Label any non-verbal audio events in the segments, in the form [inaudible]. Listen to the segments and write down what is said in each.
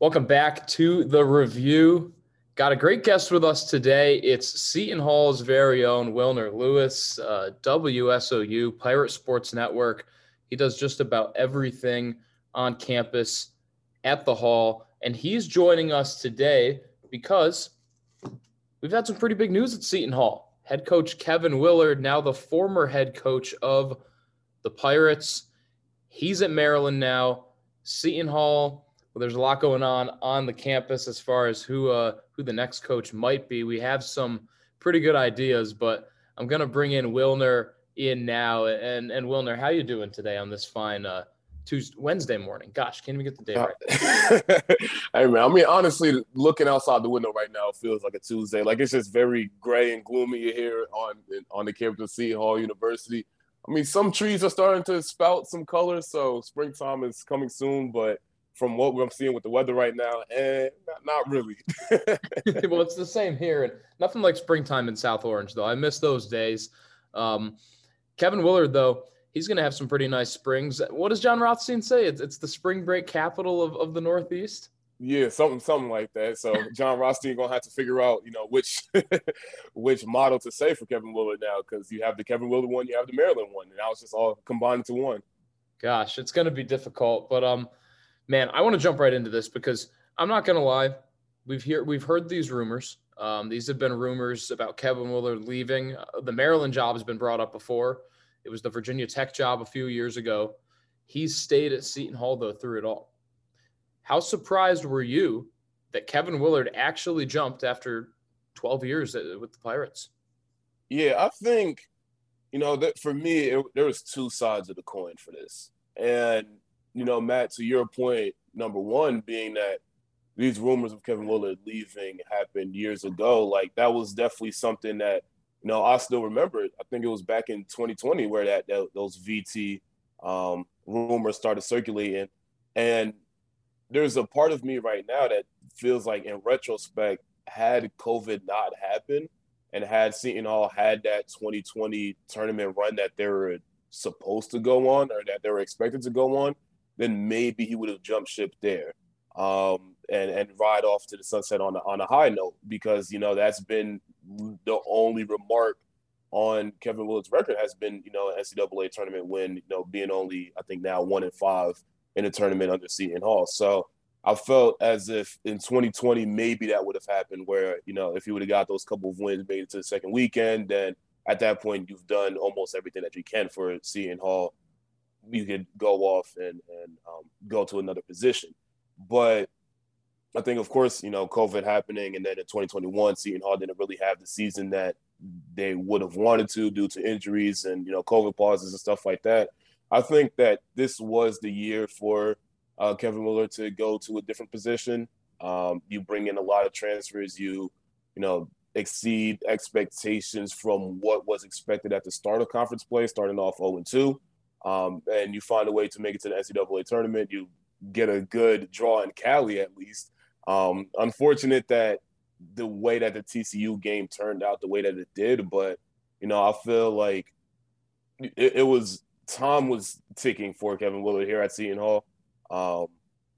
Welcome back to the review. Got a great guest with us today. It's Seton Hall's very own Wilnir Louis, uh, WSOU Pirate Sports Network. He does just about everything on campus at the Hall, and he's joining us today because we've had some pretty big news at Seton Hall. Head coach Kevin Willard, now the former head coach of the Pirates, he's at Maryland now. Seton Hall well, there's a lot going on on the campus as far as who uh, who the next coach might be. We have some pretty good ideas, but I'm gonna bring in Wilnir in now. And and Wilnir, how you doing today on this fine uh, Tuesday Wednesday morning? Gosh, can't even get the day right. [laughs] hey man, I mean honestly, looking outside the window right now feels like a Tuesday. Like it's just very gray and gloomy here on on the campus of Seton Hall University. I mean, some trees are starting to spout some color, so springtime is coming soon, but from what I'm seeing with the weather right now, and eh, not, not really. [laughs] well, it's the same here, and nothing like springtime in South Orange, though. I miss those days. Um, Kevin Willard, though, he's going to have some pretty nice springs. What does Jon Rothstein say? It's, it's the spring break capital of, of the Northeast. Yeah, something something like that. So [laughs] Jon Rothstein gonna have to figure out, you know, which [laughs] which model to say for Kevin Willard now, because you have the Kevin Willard one, you have the Maryland one, and now it's just all combined into one. Gosh, it's gonna be difficult, but um, man, I want to jump right into this because I'm not going to lie. We've hear we've heard these rumors. Um, these have been rumors about Kevin Willard leaving. Uh, the Maryland job has been brought up before. It was the Virginia Tech job a few years ago. He's stayed at Seton Hall though through it all. How surprised were you that Kevin Willard actually jumped after 12 years with the Pirates? Yeah, I think you know that for me it, there was two sides of the coin for this, and you know, Mat, to your point, number one being that these rumors of Kevin Willard leaving happened years ago. Like that was definitely something that you know I still remember. I think it was back in 2020 where that, that those VT um, rumors started circulating, and there's a part of me right now that feels like, in retrospect, had COVID not happened and had Seton Hall had that 2020 tournament run that they were supposed to go on or that they were expected to go on, then maybe he would have jumped ship there um, and and ride off to the sunset on a, on a high note because you know that's been the only remark on Kevin Willard's record has been you know an NCAA tournament win you know being only I think now one in five in a tournament under Seton Hall so. I felt as if in 2020 maybe that would have happened where you know if you would have got those couple of wins made it to the second weekend then at that point you've done almost everything that you can for Seton Hall you could go off and and um, go to another position. But I think, of course, you know, COVID happening, and then in 2021, Seton Hall didn't really have the season that they would have wanted to due to injuries and you know COVID pauses and stuff like that. I think that this was the year for uh, Kevin Miller to go to a different position. Um, you bring in a lot of transfers. You, you know, exceed expectations from what was expected at the start of conference play, starting off 0 2 um, and you find a way to make it to the NCAA tournament, you get a good draw in Cali at least. Um, unfortunate that the way that the TCU game turned out the way that it did, but you know, I feel like it, it was time was ticking for Kevin Willard here at Seton Hall. Um,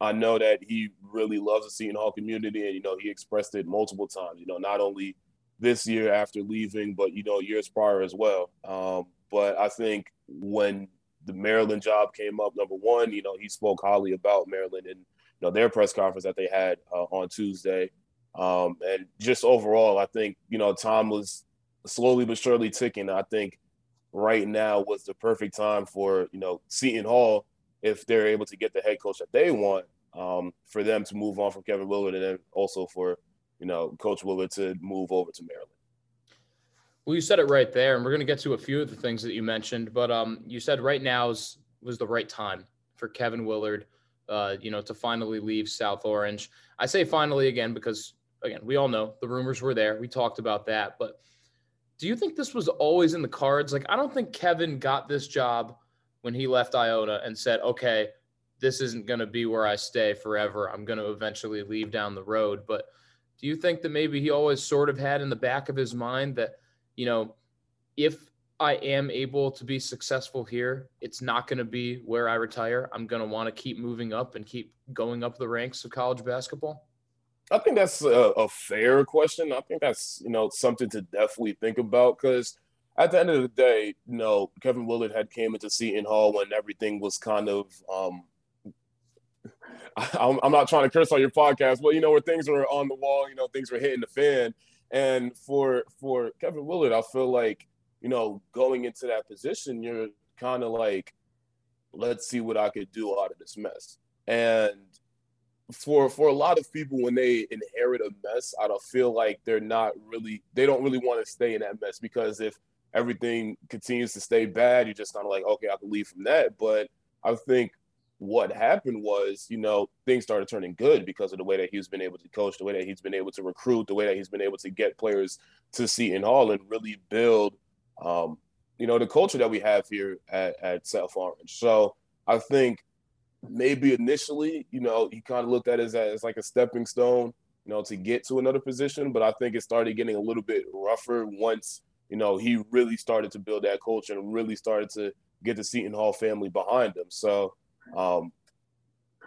I know that he really loves the Seton Hall community, and you know, he expressed it multiple times. You know, not only this year after leaving, but you know, years prior as well. Um, but I think when the Maryland job came up. Number one, you know, he spoke highly about Maryland and you know their press conference that they had uh, on Tuesday. Um, and just overall, I think you know time was slowly but surely ticking. I think right now was the perfect time for you know Seton Hall if they're able to get the head coach that they want um, for them to move on from Kevin Willard and then also for you know Coach Willard to move over to Maryland. Well, you said it right there, and we're going to get to a few of the things that you mentioned. But um, you said right now is, was the right time for Kevin Willard, uh, you know, to finally leave South Orange. I say finally again because again, we all know the rumors were there. We talked about that, but do you think this was always in the cards? Like, I don't think Kevin got this job when he left Iona and said, "Okay, this isn't going to be where I stay forever. I'm going to eventually leave down the road." But do you think that maybe he always sort of had in the back of his mind that you know, if I am able to be successful here, it's not going to be where I retire. I'm going to want to keep moving up and keep going up the ranks of college basketball? I think that's a, a fair question. I think that's you know something to definitely think about because at the end of the day, you know, Kevin Willard had came into Seton Hall when everything was kind of um, [laughs] I'm, I'm not trying to curse on your podcast, but you know, where things were on the wall, you know, things were hitting the fan. And for for Kevin Willard, I feel like you know, going into that position, you're kind of like, let's see what I could do out of this mess. And for for a lot of people, when they inherit a mess, I don't feel like they're not really they don't really want to stay in that mess because if everything continues to stay bad, you're just kind of like, okay, I can leave from that. But I think what happened was, you know, things started turning good because of the way that he's been able to coach, the way that he's been able to recruit, the way that he's been able to get players to Seton Hall and really build um, you know, the culture that we have here at, at South Orange. So I think maybe initially, you know, he kind of looked at it as, as like a stepping stone, you know, to get to another position. But I think it started getting a little bit rougher once, you know, he really started to build that culture and really started to get the Seton Hall family behind him. So, um,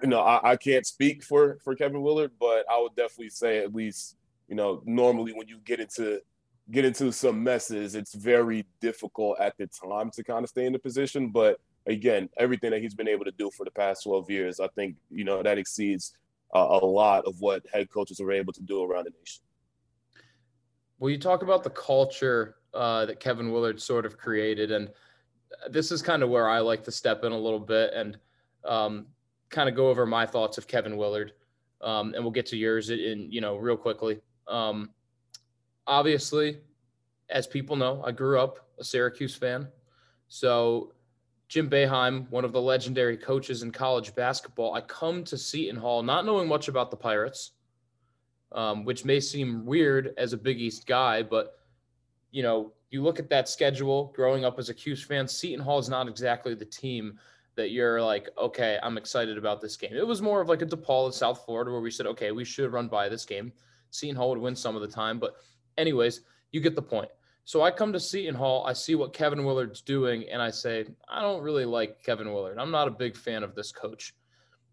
you know, I, I can't speak for for Kevin Willard, but I would definitely say at least, you know, normally when you get into get into some messes, it's very difficult at the time to kind of stay in the position. But again, everything that he's been able to do for the past 12 years, I think, you know, that exceeds uh, a lot of what head coaches are able to do around the nation. Well, you talk about the culture uh, that Kevin Willard sort of created, and this is kind of where I like to step in a little bit and um, kind of go over my thoughts of Kevin Willard, um, and we'll get to yours in you know real quickly. Um, obviously, as people know, I grew up a Syracuse fan. So, Jim Boeheim, one of the legendary coaches in college basketball, I come to Seton Hall not knowing much about the Pirates, um, which may seem weird as a Big East guy, but you know, you look at that schedule growing up as a Cuse fan, Seton Hall is not exactly the team that you're like, okay, I'm excited about this game. It was more of like a DePaul in South Florida where we said, okay, we should run by this game. Seton Hall would win some of the time, but anyways, you get the point. So I come to Seton Hall, I see what Kevin Willard's doing, and I say, I don't really like Kevin Willard. I'm not a big fan of this coach.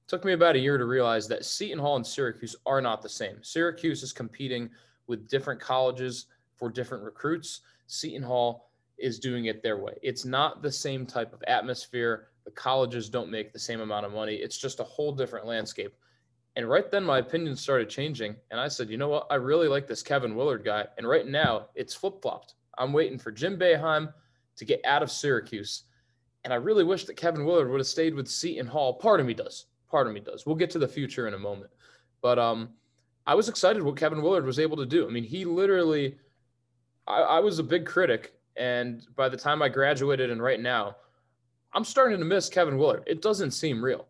It took me about a year to realize that Seton Hall and Syracuse are not the same. Syracuse is competing with different colleges for different recruits. Seton Hall is doing it their way. It's not the same type of atmosphere. The colleges don't make the same amount of money. It's just a whole different landscape. And right then, my opinion started changing. And I said, you know what? I really like this Kevin Willard guy. And right now, it's flip flopped. I'm waiting for Jim Boeheim to get out of Syracuse. And I really wish that Kevin Willard would have stayed with Seton Hall. Part of me does. Part of me does. We'll get to the future in a moment. But um, I was excited what Kevin Willard was able to do. I mean, he literally, I, I was a big critic. And by the time I graduated and right now, I'm starting to miss Kevin Willard. It doesn't seem real.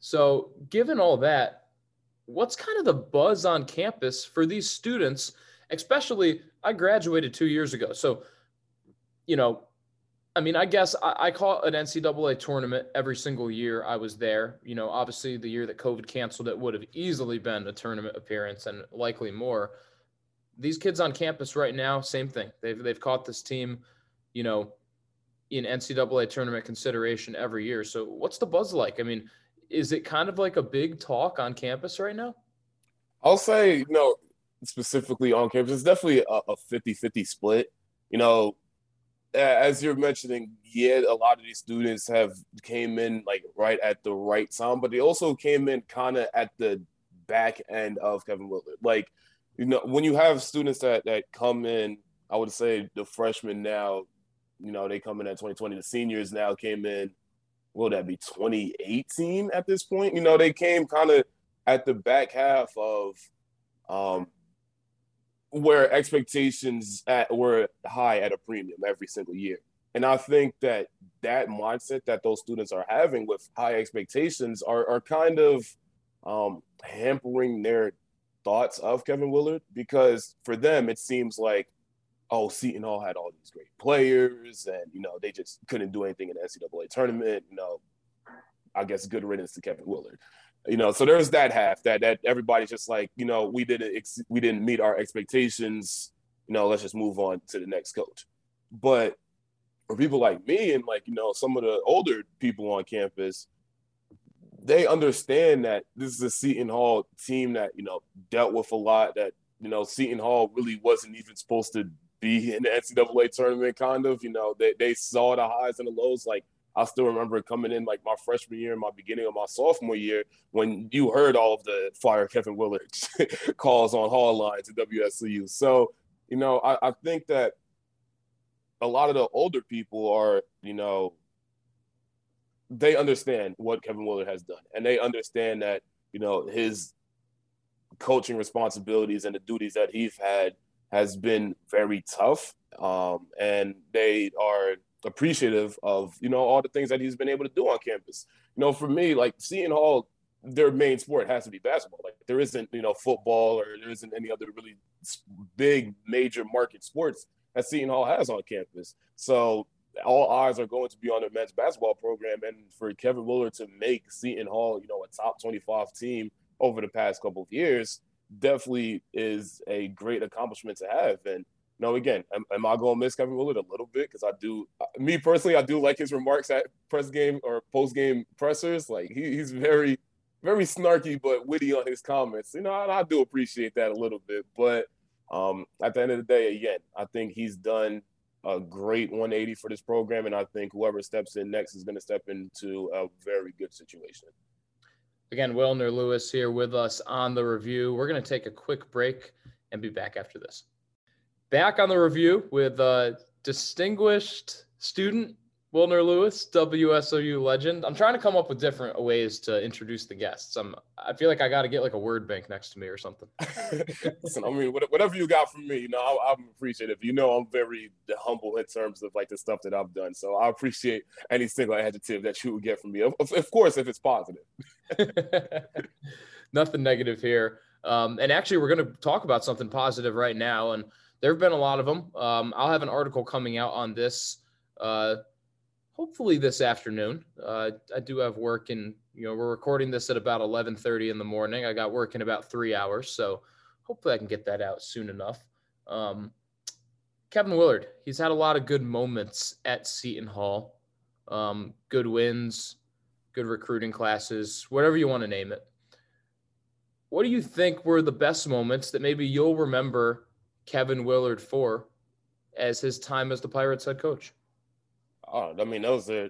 So, given all that, what's kind of the buzz on campus for these students? Especially, I graduated two years ago. So, you know, I mean, I guess I, I call an NCAA tournament every single year I was there. You know, obviously, the year that COVID canceled it would have easily been a tournament appearance and likely more. These kids on campus right now, same thing. They've, they've caught this team, you know, in NCAA tournament consideration every year. So, what's the buzz like? I mean, is it kind of like a big talk on campus right now? I'll say, you know, specifically on campus, it's definitely a 50 50 split. You know, as you're mentioning, yeah, a lot of these students have came in like right at the right time, but they also came in kind of at the back end of Kevin Willard. Like, you know, when you have students that that come in, I would say the freshmen now, you know, they come in at 2020. The seniors now came in will that be 2018 at this point? You know, they came kind of at the back half of um, where expectations at, were high at a premium every single year. And I think that that mindset that those students are having with high expectations are, are kind of um, hampering their thoughts of Kevin Willard because for them, it seems like oh, Seton Hall had all these great players, and you know they just couldn't do anything in the NCAA tournament. You know, I guess good riddance to Kevin Willard. You know, so there's that half that that everybody's just like, you know, we didn't ex- we didn't meet our expectations. You know, let's just move on to the next coach. But for people like me and like you know some of the older people on campus, they understand that this is a Seton Hall team that you know dealt with a lot. That you know Seton Hall really wasn't even supposed to be in the NCAA tournament. Kind of, you know, they they saw the highs and the lows. Like I still remember coming in like my freshman year and my beginning of my sophomore year when you heard all of the fire Kevin Willard [laughs] calls on Hall lines at WSOU. So you know, I, I think that a lot of the older people are, you know, they understand what Kevin Willard has done, and they understand that you know his coaching responsibilities and the duties that he's had has been very tough, um, and they are appreciative of you know all the things that he's been able to do on campus. You know, for me, like Seton Hall, their main sport has to be basketball. Like there isn't you know football or there isn't any other really big major market sports that Seton Hall has on campus. So all eyes are going to be on the men's basketball program, and for Kevin Willard to make Seton Hall, you know, a top 25 team over the past couple of years, definitely is a great accomplishment to have. And you know, again, am, am I going to miss Kevin Willard a little bit? Because I do, me personally, I do like his remarks at press game or post game pressers. Like he, he's very, very snarky but witty on his comments. You know, I, I do appreciate that a little bit, but um, at the end of the day, again, I think he's done a great 180 for this program, and I think whoever steps in next is going to step into a very good situation. Again, Wilnir Louis here with us on the review. We're going to take a quick break and be back after this. Back on the review with a distinguished student Wilnir Louis, WSOU legend. I'm trying to come up with different ways to introduce the guests. I'm, I feel like I got to get like a word bank next to me or something. [laughs] Listen, I mean, whatever you got from me, you know, I, am appreciative. You know, I'm very humble in terms of like the stuff that I've done. So I appreciate any single adjective that you would get from me. Of, of course, if it's positive. [laughs] [laughs] Nothing negative here. Um, and actually, we're going to talk about something positive right now. And there have been a lot of them. Um, I'll have an article coming out on this. Uh, hopefully this afternoon. Uh, I do have work in, you know, we're recording this at about 11:30 in the morning. I got work in about three hours, so hopefully I can get that out soon enough. Um, Kevin Willard, he's had a lot of good moments at Seton Hall, um, good wins, good recruiting classes, whatever you want to name it. What do you think were the best moments that maybe you'll remember Kevin Willard for as his time as the Pirates head coach? Uh, I mean, those are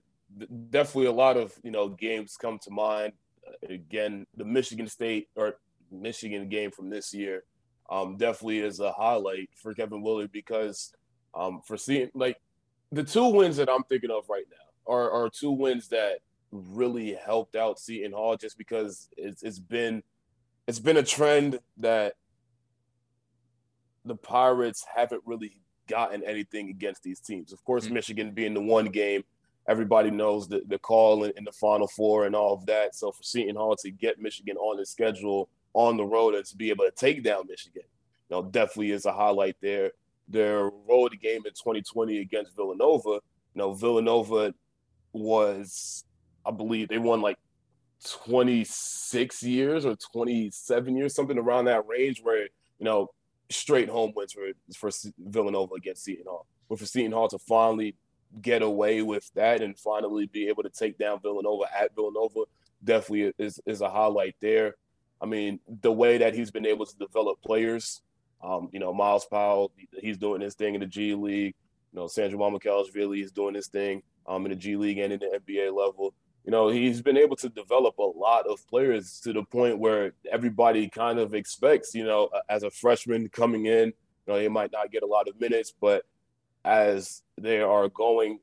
definitely a lot of you know games come to mind. Again, the Michigan State or Michigan game from this year um, definitely is a highlight for Kevin Willard because um, for seeing like the two wins that I'm thinking of right now are, are two wins that really helped out Seton Hall just because it's, it's been it's been a trend that the Pirates haven't really gotten anything against these teams. Of course, mm-hmm. Michigan being the one game, everybody knows the, the call in, in, the Final Four and all of that. So for Seton Hall to get Michigan on the schedule on the road and to be able to take down Michigan, you know, definitely is a highlight there. Their road game in 2020 against Villanova, you know, Villanova was, I believe, they won like 26 years or 27 years, something around that range where, you know, straight home wins for for Villanova against Seton Hall. But for Seton Hall to finally get away with that and finally be able to take down Villanova at Villanova definitely is is a highlight there. I mean, the way that he's been able to develop players, um, you know, Myles Powell, he's doing his thing in the G League. You know, Sandro Mamukelashvili is doing his thing um, in the G League and in the NBA level you know, he's been able to develop a lot of players to the point where everybody kind of expects, you know, as a freshman coming in, you know, he might not get a lot of minutes, but as they are going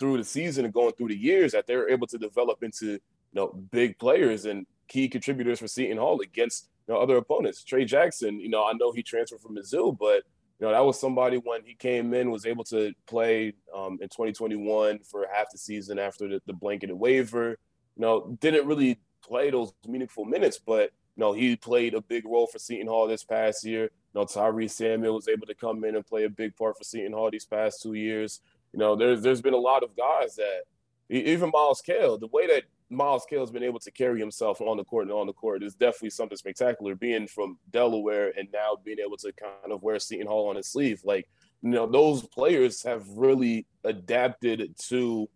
through the season and going through the years, that they're able to develop into, you know, big players and key contributors for Seton Hall against you know, other opponents. Tray Jackson, you know, I know he transferred from Mizzou, but you know, that was somebody when he came in was able to play um, in 2021 for half the season after the, the blanketed waiver. You know, didn't really play those meaningful minutes, but you know, he played a big role for Seton Hall this past year. You know, Tyrese Samuel was able to come in and play a big part for Seton Hall these past two years. You know, there's there's been a lot of guys that even Myles Cale, the way that Myles Cale has been able to carry himself on the court and on the court is definitely something spectacular. Being from Delaware and now being able to kind of wear Seton Hall on his sleeve, like you know, those players have really adapted to,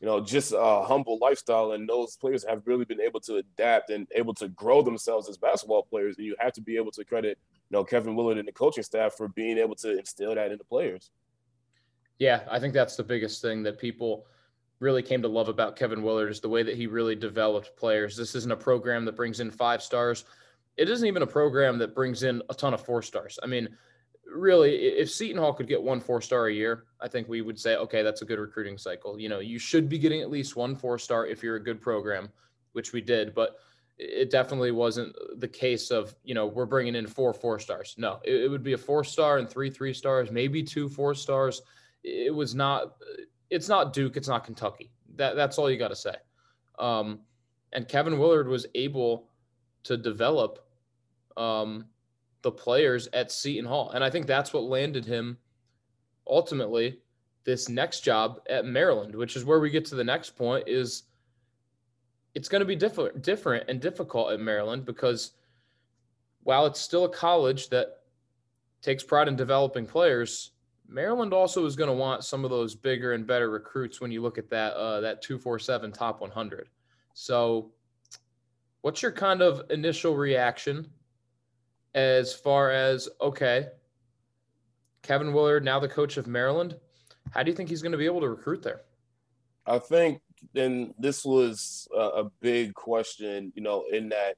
you know, just a humble lifestyle. And those players have really been able to adapt and able to grow themselves as basketball players. And you have to be able to credit, you know, Kevin Willard and the coaching staff for being able to instill that in the players. Yeah, I think that's the biggest thing that people really came to love about Kevin Willard is the way that he really developed players. This isn't a program that brings in five stars. It isn't even a program that brings in a ton of four stars. I mean, really, if Seton Hall could get one four star a year, I think we would say, okay, that's a good recruiting cycle. You know, you should be getting at least one four star if you're a good program, which we did, but it definitely wasn't the case of, you know, we're bringing in four four stars. No, it, it would be a four star and three three stars, maybe two four stars. It was not, it's not Duke, it's not Kentucky. That that's all you got to say. Um, and Kevin Willard was able to develop um, the players at Seton Hall. And I think that's what landed him ultimately this next job at Maryland, which is where we get to the next point is it's going to be different different and difficult at Maryland because while it's still a college that takes pride in developing players, Maryland also is going to want some of those bigger and better recruits when you look at that uh, that 247 top 100. So what's your kind of initial reaction as far as okay, Kevin Willard, now the coach of Maryland, how do you think he's going to be able to recruit there? I think, and this was a, big question, you know, in that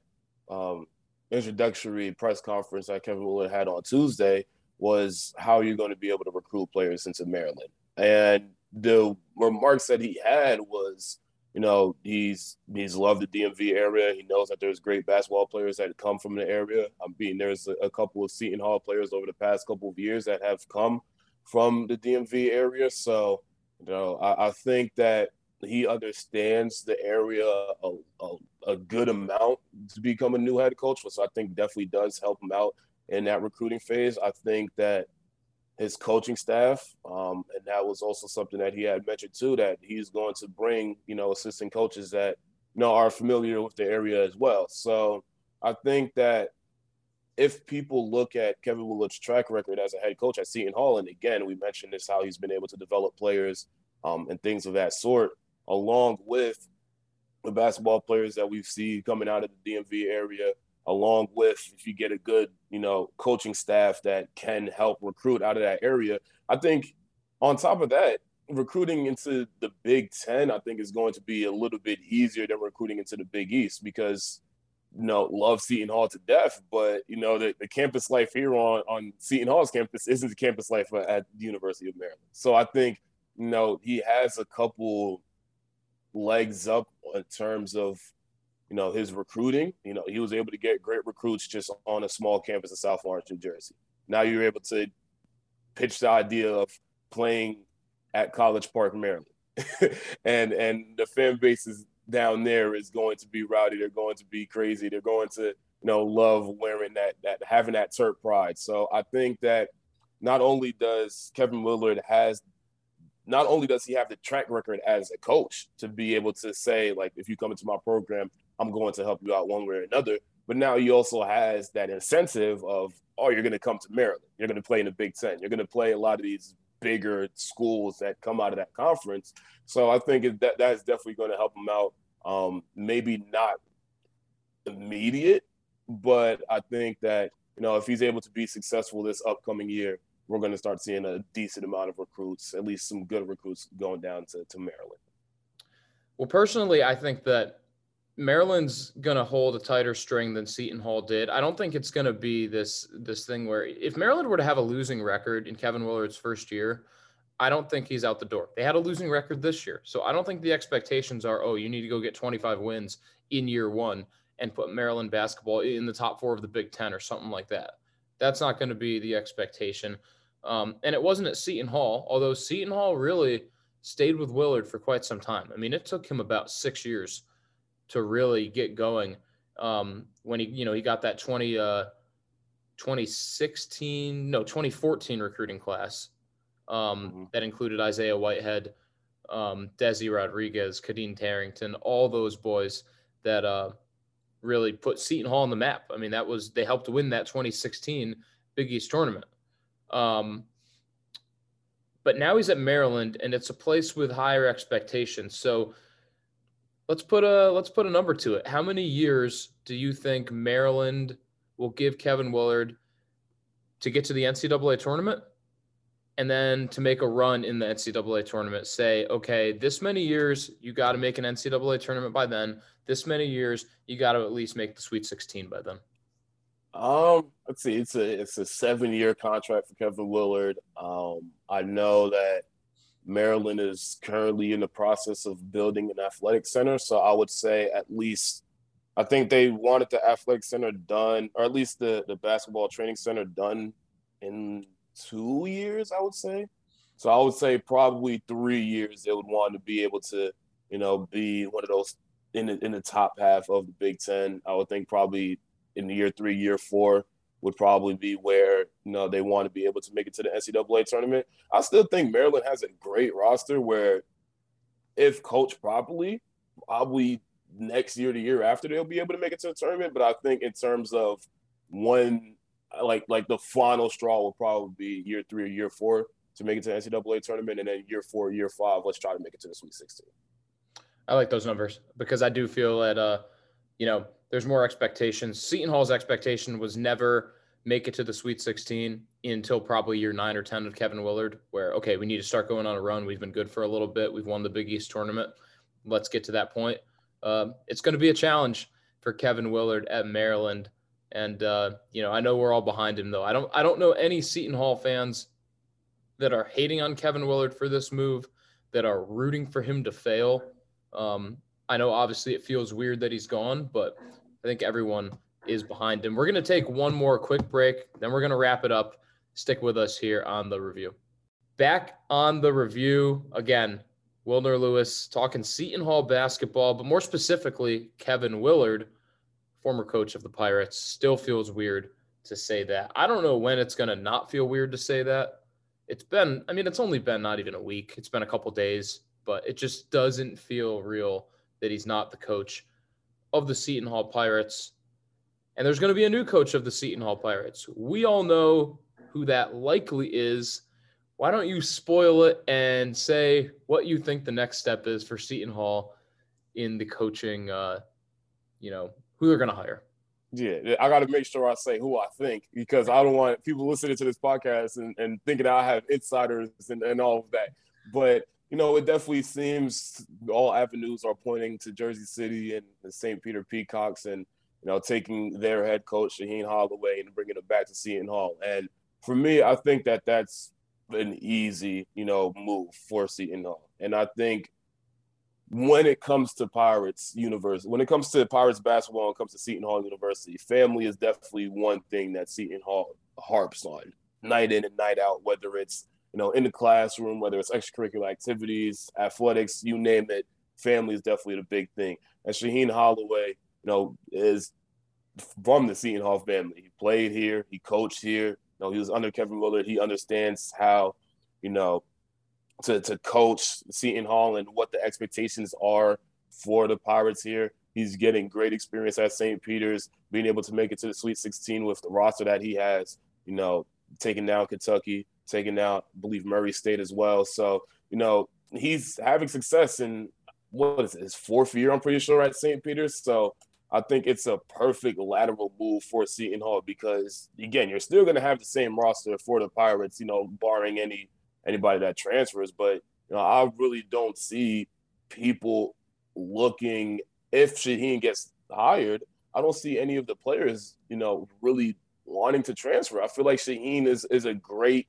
um, introductory press conference that Kevin Willard had on Tuesday was how you're you going to be able to recruit players into Maryland? And the remarks that he had was you know, he's he's loved the DMV area. He knows that there's great basketball players that come from the area. I mean, there's a, a couple of Seton Hall players over the past couple of years that have come from the DMV area. So, you know, I, I think that he understands the area a, a, a, good amount to become a new head coach. So I think definitely does help him out in that recruiting phase. I think that his coaching staff. Um, and that was also something that he had mentioned too, that he's going to bring, you know, assistant coaches that, you know, are familiar with the area as well. So I think that if people look at Kevin Willard's track record as a head coach at Seton Hall, and again, we mentioned this, how he's been able to develop players um, and things of that sort, along with the basketball players that we see coming out of the DMV area, along with if you get a good, you know, coaching staff that can help recruit out of that area. I think on top of that, recruiting into the Big Ten, I think is going to be a little bit easier than recruiting into the Big East because you know, love Seton Hall to death, but you know, the, the campus life here on, on Seton Hall's campus isn't the campus life at the University of Maryland. So I think, you know, he has a couple legs up in terms of you know, his recruiting. You know, he was able to get great recruits just on a small campus in South Orange, New Jersey. Now you're able to pitch the idea of playing at College Park, Maryland. [laughs] and and the fan base is down there is going to be rowdy. They're going to be crazy. They're going to, you know, love wearing that that having that Terp pride. So I think that not only does Kevin Willard has not only does he have the track record as a coach to be able to say like if you come into my program I'm going to help you out one way or another. But now he also has that incentive of, oh, you're going to come to Maryland. You're going to play in the Big Ten. You're going to play a lot of these bigger schools that come out of that conference. So I think that that's definitely going to help him out. Um, maybe not immediate, but I think that you know if he's able to be successful this upcoming year, we're going to start seeing a decent amount of recruits, at least some good recruits going down to, to Maryland. Well, personally, I think that Maryland's going to hold a tighter string than Seton Hall did. I don't think it's going to be this this thing where if Maryland were to have a losing record in Kevin Willard's first year, I don't think he's out the door. They had a losing record this year. So I don't think the expectations are, oh, you need to go get 25 wins in year 1 and put Maryland basketball in the top 4 of the Big 10 or something like that. That's not going to be the expectation. Um, and it wasn't at Seton Hall, although Seton Hall really stayed with Willard for quite some time. I mean, it took him about 6 years to really get going. Um, when he, you know, he got that 20, uh, 2016, no, 2014 recruiting class um, mm-hmm. that included Isaiah Whitehead, um, Desi Rodriguez, Khadeen Carrington, all those boys that uh, really put Seton Hall on the map. I mean, that was they helped win that 2016 Big East tournament. Um, but now he's at Maryland, and it's a place with higher expectations. So let's put a let's put a number to it. How many years do you think Maryland will give Kevin Willard to get to the NCAA tournament? And then to make a run in the NCAA tournament, say, okay, this many years, you got to make an NCAA tournament by then. This many years, you got to at least make the Sweet 16 by then. Um, let's see. It's a it's a seven year contract for Kevin Willard. Um, I know that Maryland is currently in the process of building an athletic center, so I would say at least I think they wanted the athletic center done, or at least the the basketball training center done in two years. I would say. So I would say probably three years they would want to be able to, you know, be one of those in the, in the top half of the Big Ten. I would think probably in year three, year four would probably be where you know they want to be able to make it to the NCAA tournament. I still think Maryland has a great roster where, if coached properly, probably next year, the year after, they'll be able to make it to the tournament. But I think in terms of one, like like the final straw will probably be year three or year four to make it to the NCAA tournament, and then year four, year five, let's try to make it to the Sweet 16. I like those numbers because I do feel that uh, you know there's more expectations. Seton Hall's expectation was never make it to the Sweet 16 until probably year nine or 10 of Kevin Willard, where, okay, we need to start going on a run. We've been good for a little bit. We've won the Big East tournament. Let's get to that point. Um, it's going to be a challenge for Kevin Willard at Maryland. And, uh, you know, I know we're all behind him, though. I don't, I don't know any Seton Hall fans that are hating on Kevin Willard for this move, that are rooting for him to fail. Um, I know obviously it feels weird that he's gone, but I think everyone is behind him. We're going to take one more quick break, then we're going to wrap it up. Stick with us here on the review. Back on the review again, Wilnir Louis talking Seton Hall basketball, but more specifically, Kevin Willard, former coach of the Pirates, still feels weird to say that. I don't know when it's going to not feel weird to say that. It's been, I mean, it's only been not even a week, it's been a couple days, but it just doesn't feel real that he's not the coach of the Seton Hall Pirates. And there's going to be a new coach of the Seton Hall Pirates. We all know who that likely is. Why don't you spoil it and say what you think the next step is for Seton Hall in the coaching, uh, you know, who they're going to hire? Yeah, I got to make sure I say who I think because I don't want people listening to this podcast and, and thinking I have insiders and, and all of that. But you know, it definitely seems all avenues are pointing to Jersey City and the St. Peter Peacocks and, you know, taking their head coach, Shaheen Holloway, and bringing him back to Seton Hall. And for me, I think that that's an easy, you know, move for Seton Hall. And I think when it comes to Pirates University, when it comes to Pirates basketball, and comes to Seton Hall University, family is definitely one thing that Seton Hall harps on night in and night out, whether it's you know, in the classroom, whether it's extracurricular activities, athletics, you name it, family is definitely the big thing. And Shaheen Holloway, you know, is from the Seton Hall family. He played here, he coached here. You know, he was under Kevin Willard. He understands how, you know, to, to coach Seton Hall and what the expectations are for the Pirates here. He's getting great experience at St. Peter's, being able to make it to the Sweet 16 with the roster that he has, you know, taking down Kentucky, taking out, I believe, Murray State as well. So, you know, he's having success in what is it, his fourth year, I'm pretty sure, at St. Peter's. So I think it's a perfect lateral move for Seton Hall because again, you're still gonna have the same roster for the Pirates, you know, barring any anybody that transfers. But you know, I really don't see people looking if Shaheen gets hired. I don't see any of the players, you know, really wanting to transfer. I feel like Shaheen is is a great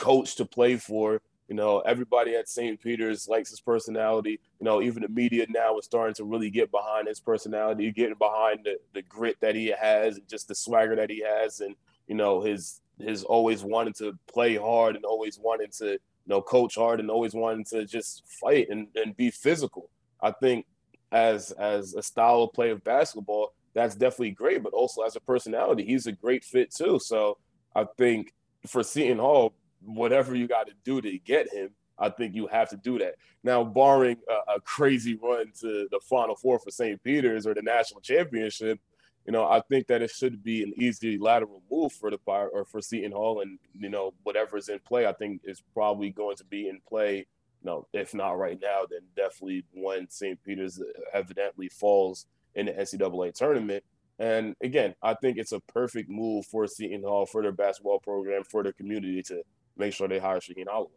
coach to play for. You know, everybody at St. Peter's likes his personality. You know, even the media now is starting to really get behind his personality, getting behind the, the grit that he has and just the swagger that he has and, you know, his his always wanting to play hard and always wanting to, you know, coach hard and always wanting to just fight and, and be physical. I think as as a style of play of basketball, that's definitely great, but also as a personality, he's a great fit too. So I think for Seton Hall, whatever you got to do to get him, I think you have to do that. Now, barring a, a, crazy run to the Final Four for St. Peter's or the national championship, you know, I think that it should be an easy lateral move for the fire or for Seton Hall, and you know, whatever is in play, I think is probably going to be in play. You know, if not right now, then definitely when St. Peter's evidently falls in the NCAA tournament. And again, I think it's a perfect move for Seton Hall for their basketball program for their community to make sure they hire Shaheen Holloway.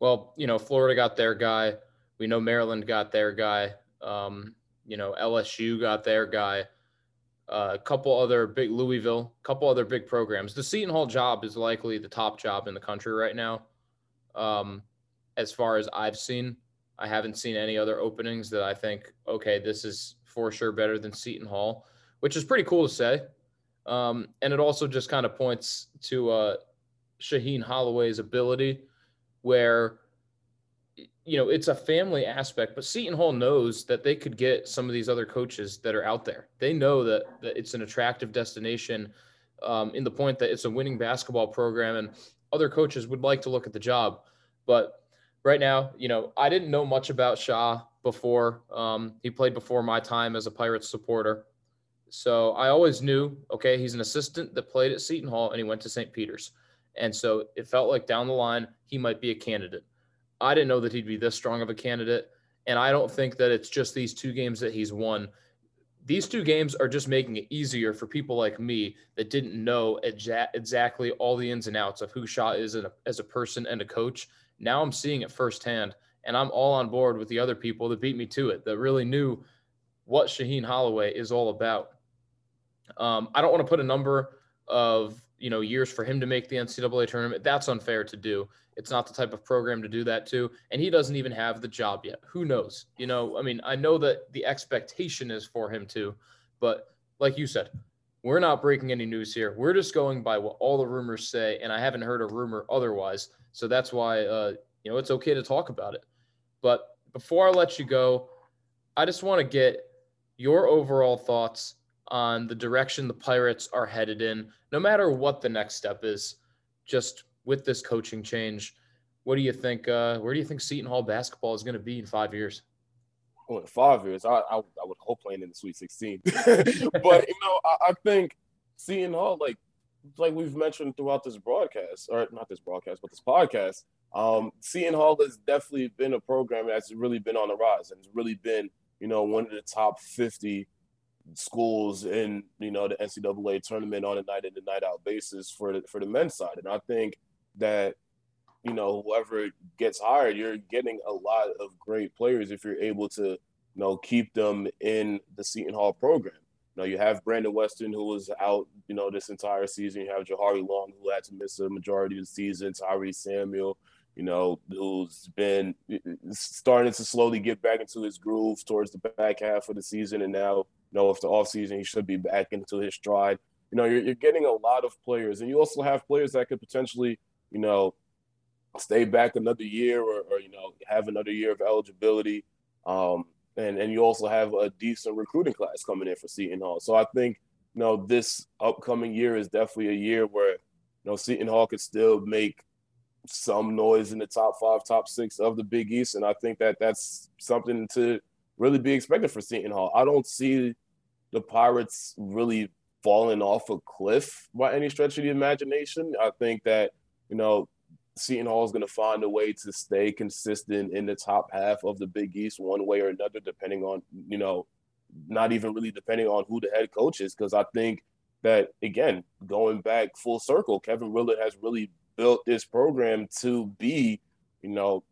Well, you know, Florida got their guy. We know Maryland got their guy. Um, you know, LSU got their guy. Uh, a couple other big Louisville, a couple other big programs. The Seton Hall job is likely the top job in the country right now. Um, as far as I've seen, I haven't seen any other openings that I think, okay, this is for sure better than Seton Hall, which is pretty cool to say. Um, and it also just kind of points to uh, Shaheen Holloway's ability, where you know, it's a family aspect, but Seton Hall knows that they could get some of these other coaches that are out there. They know that, that it's an attractive destination um, in the point that it's a winning basketball program and other coaches would like to look at the job. But right now, you know, I didn't know much about Shah before. Um, he played before my time as a Pirates supporter. So I always knew, okay, he's an assistant that played at Seton Hall and he went to St. Peter's. And so it felt like down the line, he might be a candidate. I didn't know that he'd be this strong of a candidate. And I don't think that it's just these two games that he's won. These two games are just making it easier for people like me that didn't know exa- exactly all the ins and outs of who Shah is a, as a person and a coach. Now I'm seeing it firsthand, and I'm all on board with the other people that beat me to it, that really knew what Shaheen Holloway is all about. Um, I don't want to put a number of you know years for him to make the NCAA tournament. That's unfair to do. It's not the type of program to do that to. And he doesn't even have the job yet. Who knows? You know, I mean, I know that the expectation is for him to, but like you said, we're not breaking any news here. We're just going by what all the rumors say. And I haven't heard a rumor otherwise. So that's why, uh, you know, it's okay to talk about it. But before I let you go, I just want to get your overall thoughts on the direction the Pirates are headed in, no matter what the next step is. Just with this coaching change. What do you think? Uh, where do you think Seton Hall basketball is going to be in five years? Well, in five years, I, I, I would hope playing in the Sweet 16. [laughs] but you know, I, I think Seton Hall, like like we've mentioned throughout this broadcast, or not this broadcast, but this podcast, um, Seton Hall has definitely been a program that's really been on the rise and it's really been, you know, one of the top 50 schools in, you know, the NCAA tournament on a night in and night out basis for the, for the men's side. And I think that you know whoever gets hired, you're getting a lot of great players if you're able to you know keep them in the Seton Hall program. You know, you have Brandon Weston who was out, you know, this entire season. You have Jahari Long who had to miss a majority of the season. Tyree Samuel, you know, who's been eh, eh, starting to slowly get back into his groove towards the back half of the season, and now, know, if the offseason he should be back into his stride. You know, you're, you're getting a lot of players, and you also have players that could potentially you know, stay back another year or, or you know, have another year of eligibility. Um, and, and you also have a decent recruiting class coming in for Seton Hall. So I think, you know, this upcoming year is definitely a year where, you know, Seton Hall could still make some noise in the top five, top six of the Big East. And I think that that's something to really be expected for Seton Hall. I don't see the Pirates really falling off a cliff by any stretch of the imagination. I think that you know, Seton Hall is going to find a way to stay consistent in the top half of the Big East one way or another, depending on, you know, not even really depending on who the head coach is. Because I think that, again, going back full circle, Kevin Willard has really built this program to be, you know,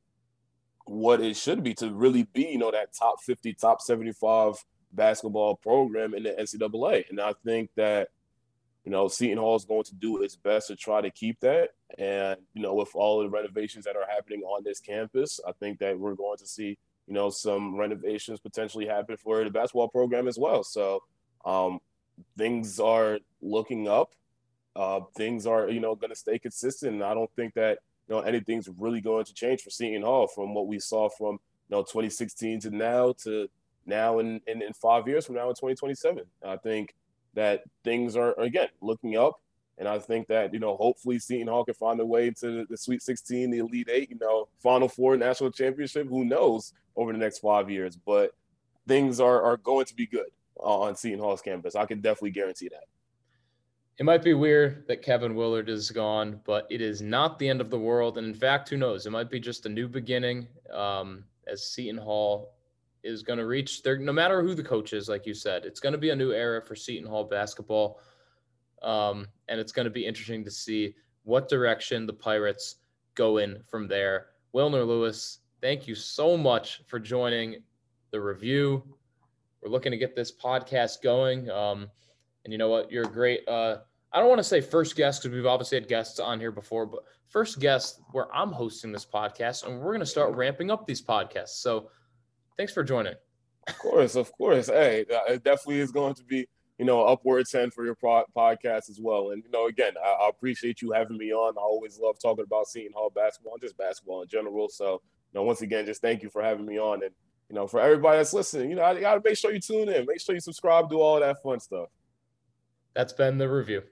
what it should be, to really be, you know, that top 50, top 75 basketball program in the NCAA. And I think that you know, Seton Hall is going to do its best to try to keep that. And, you know, with all the renovations that are happening on this campus, I think that we're going to see, you know, some renovations potentially happen for the basketball program as well. So um, things are looking up. Uh, things are, you know, going to stay consistent. And I don't think that, you know, anything's really going to change for Seton Hall from what we saw from, you know, 2016 to now to now in, in, in five years from now in 2027. I think – that things are again looking up. And I think that, you know, hopefully Seton Hall can find a way into the Sweet 16, the Elite Eight, you know, Final Four, National Championship. Who knows over the next five years? But things are, are going to be good. on Seton Hall's campus. I can definitely guarantee that. It might be weird that Kevin Willard is gone, but it is not the end of the world. And in fact, who knows? It might be just a new beginning um, as Seton Hall is going to reach there, no matter who the coach is, like you said, it's going to be a new era for Seton Hall basketball. Um, and it's going to be interesting to see what direction the Pirates go in from there. Wilnir Louis, thank you so much for joining the review. We're looking to get this podcast going. Um, and you know what? You're a great. Uh, I don't want to say first guest because we've obviously had guests on here before, but first guest where I'm hosting this podcast, and we're going to start ramping up these podcasts. So, thanks for joining. Of course, of course. Hey, uh, it definitely is going to be you know upward trend for your pro- podcast as well. And you know, again, I, I, appreciate you having me on. I always love talking about Seton Hall basketball and just basketball in general. So, you know, once again, just thank you for having me on. And you know, for everybody that's listening, you know, I got to make sure you tune in, make sure you subscribe, do all that fun stuff. That's been the review.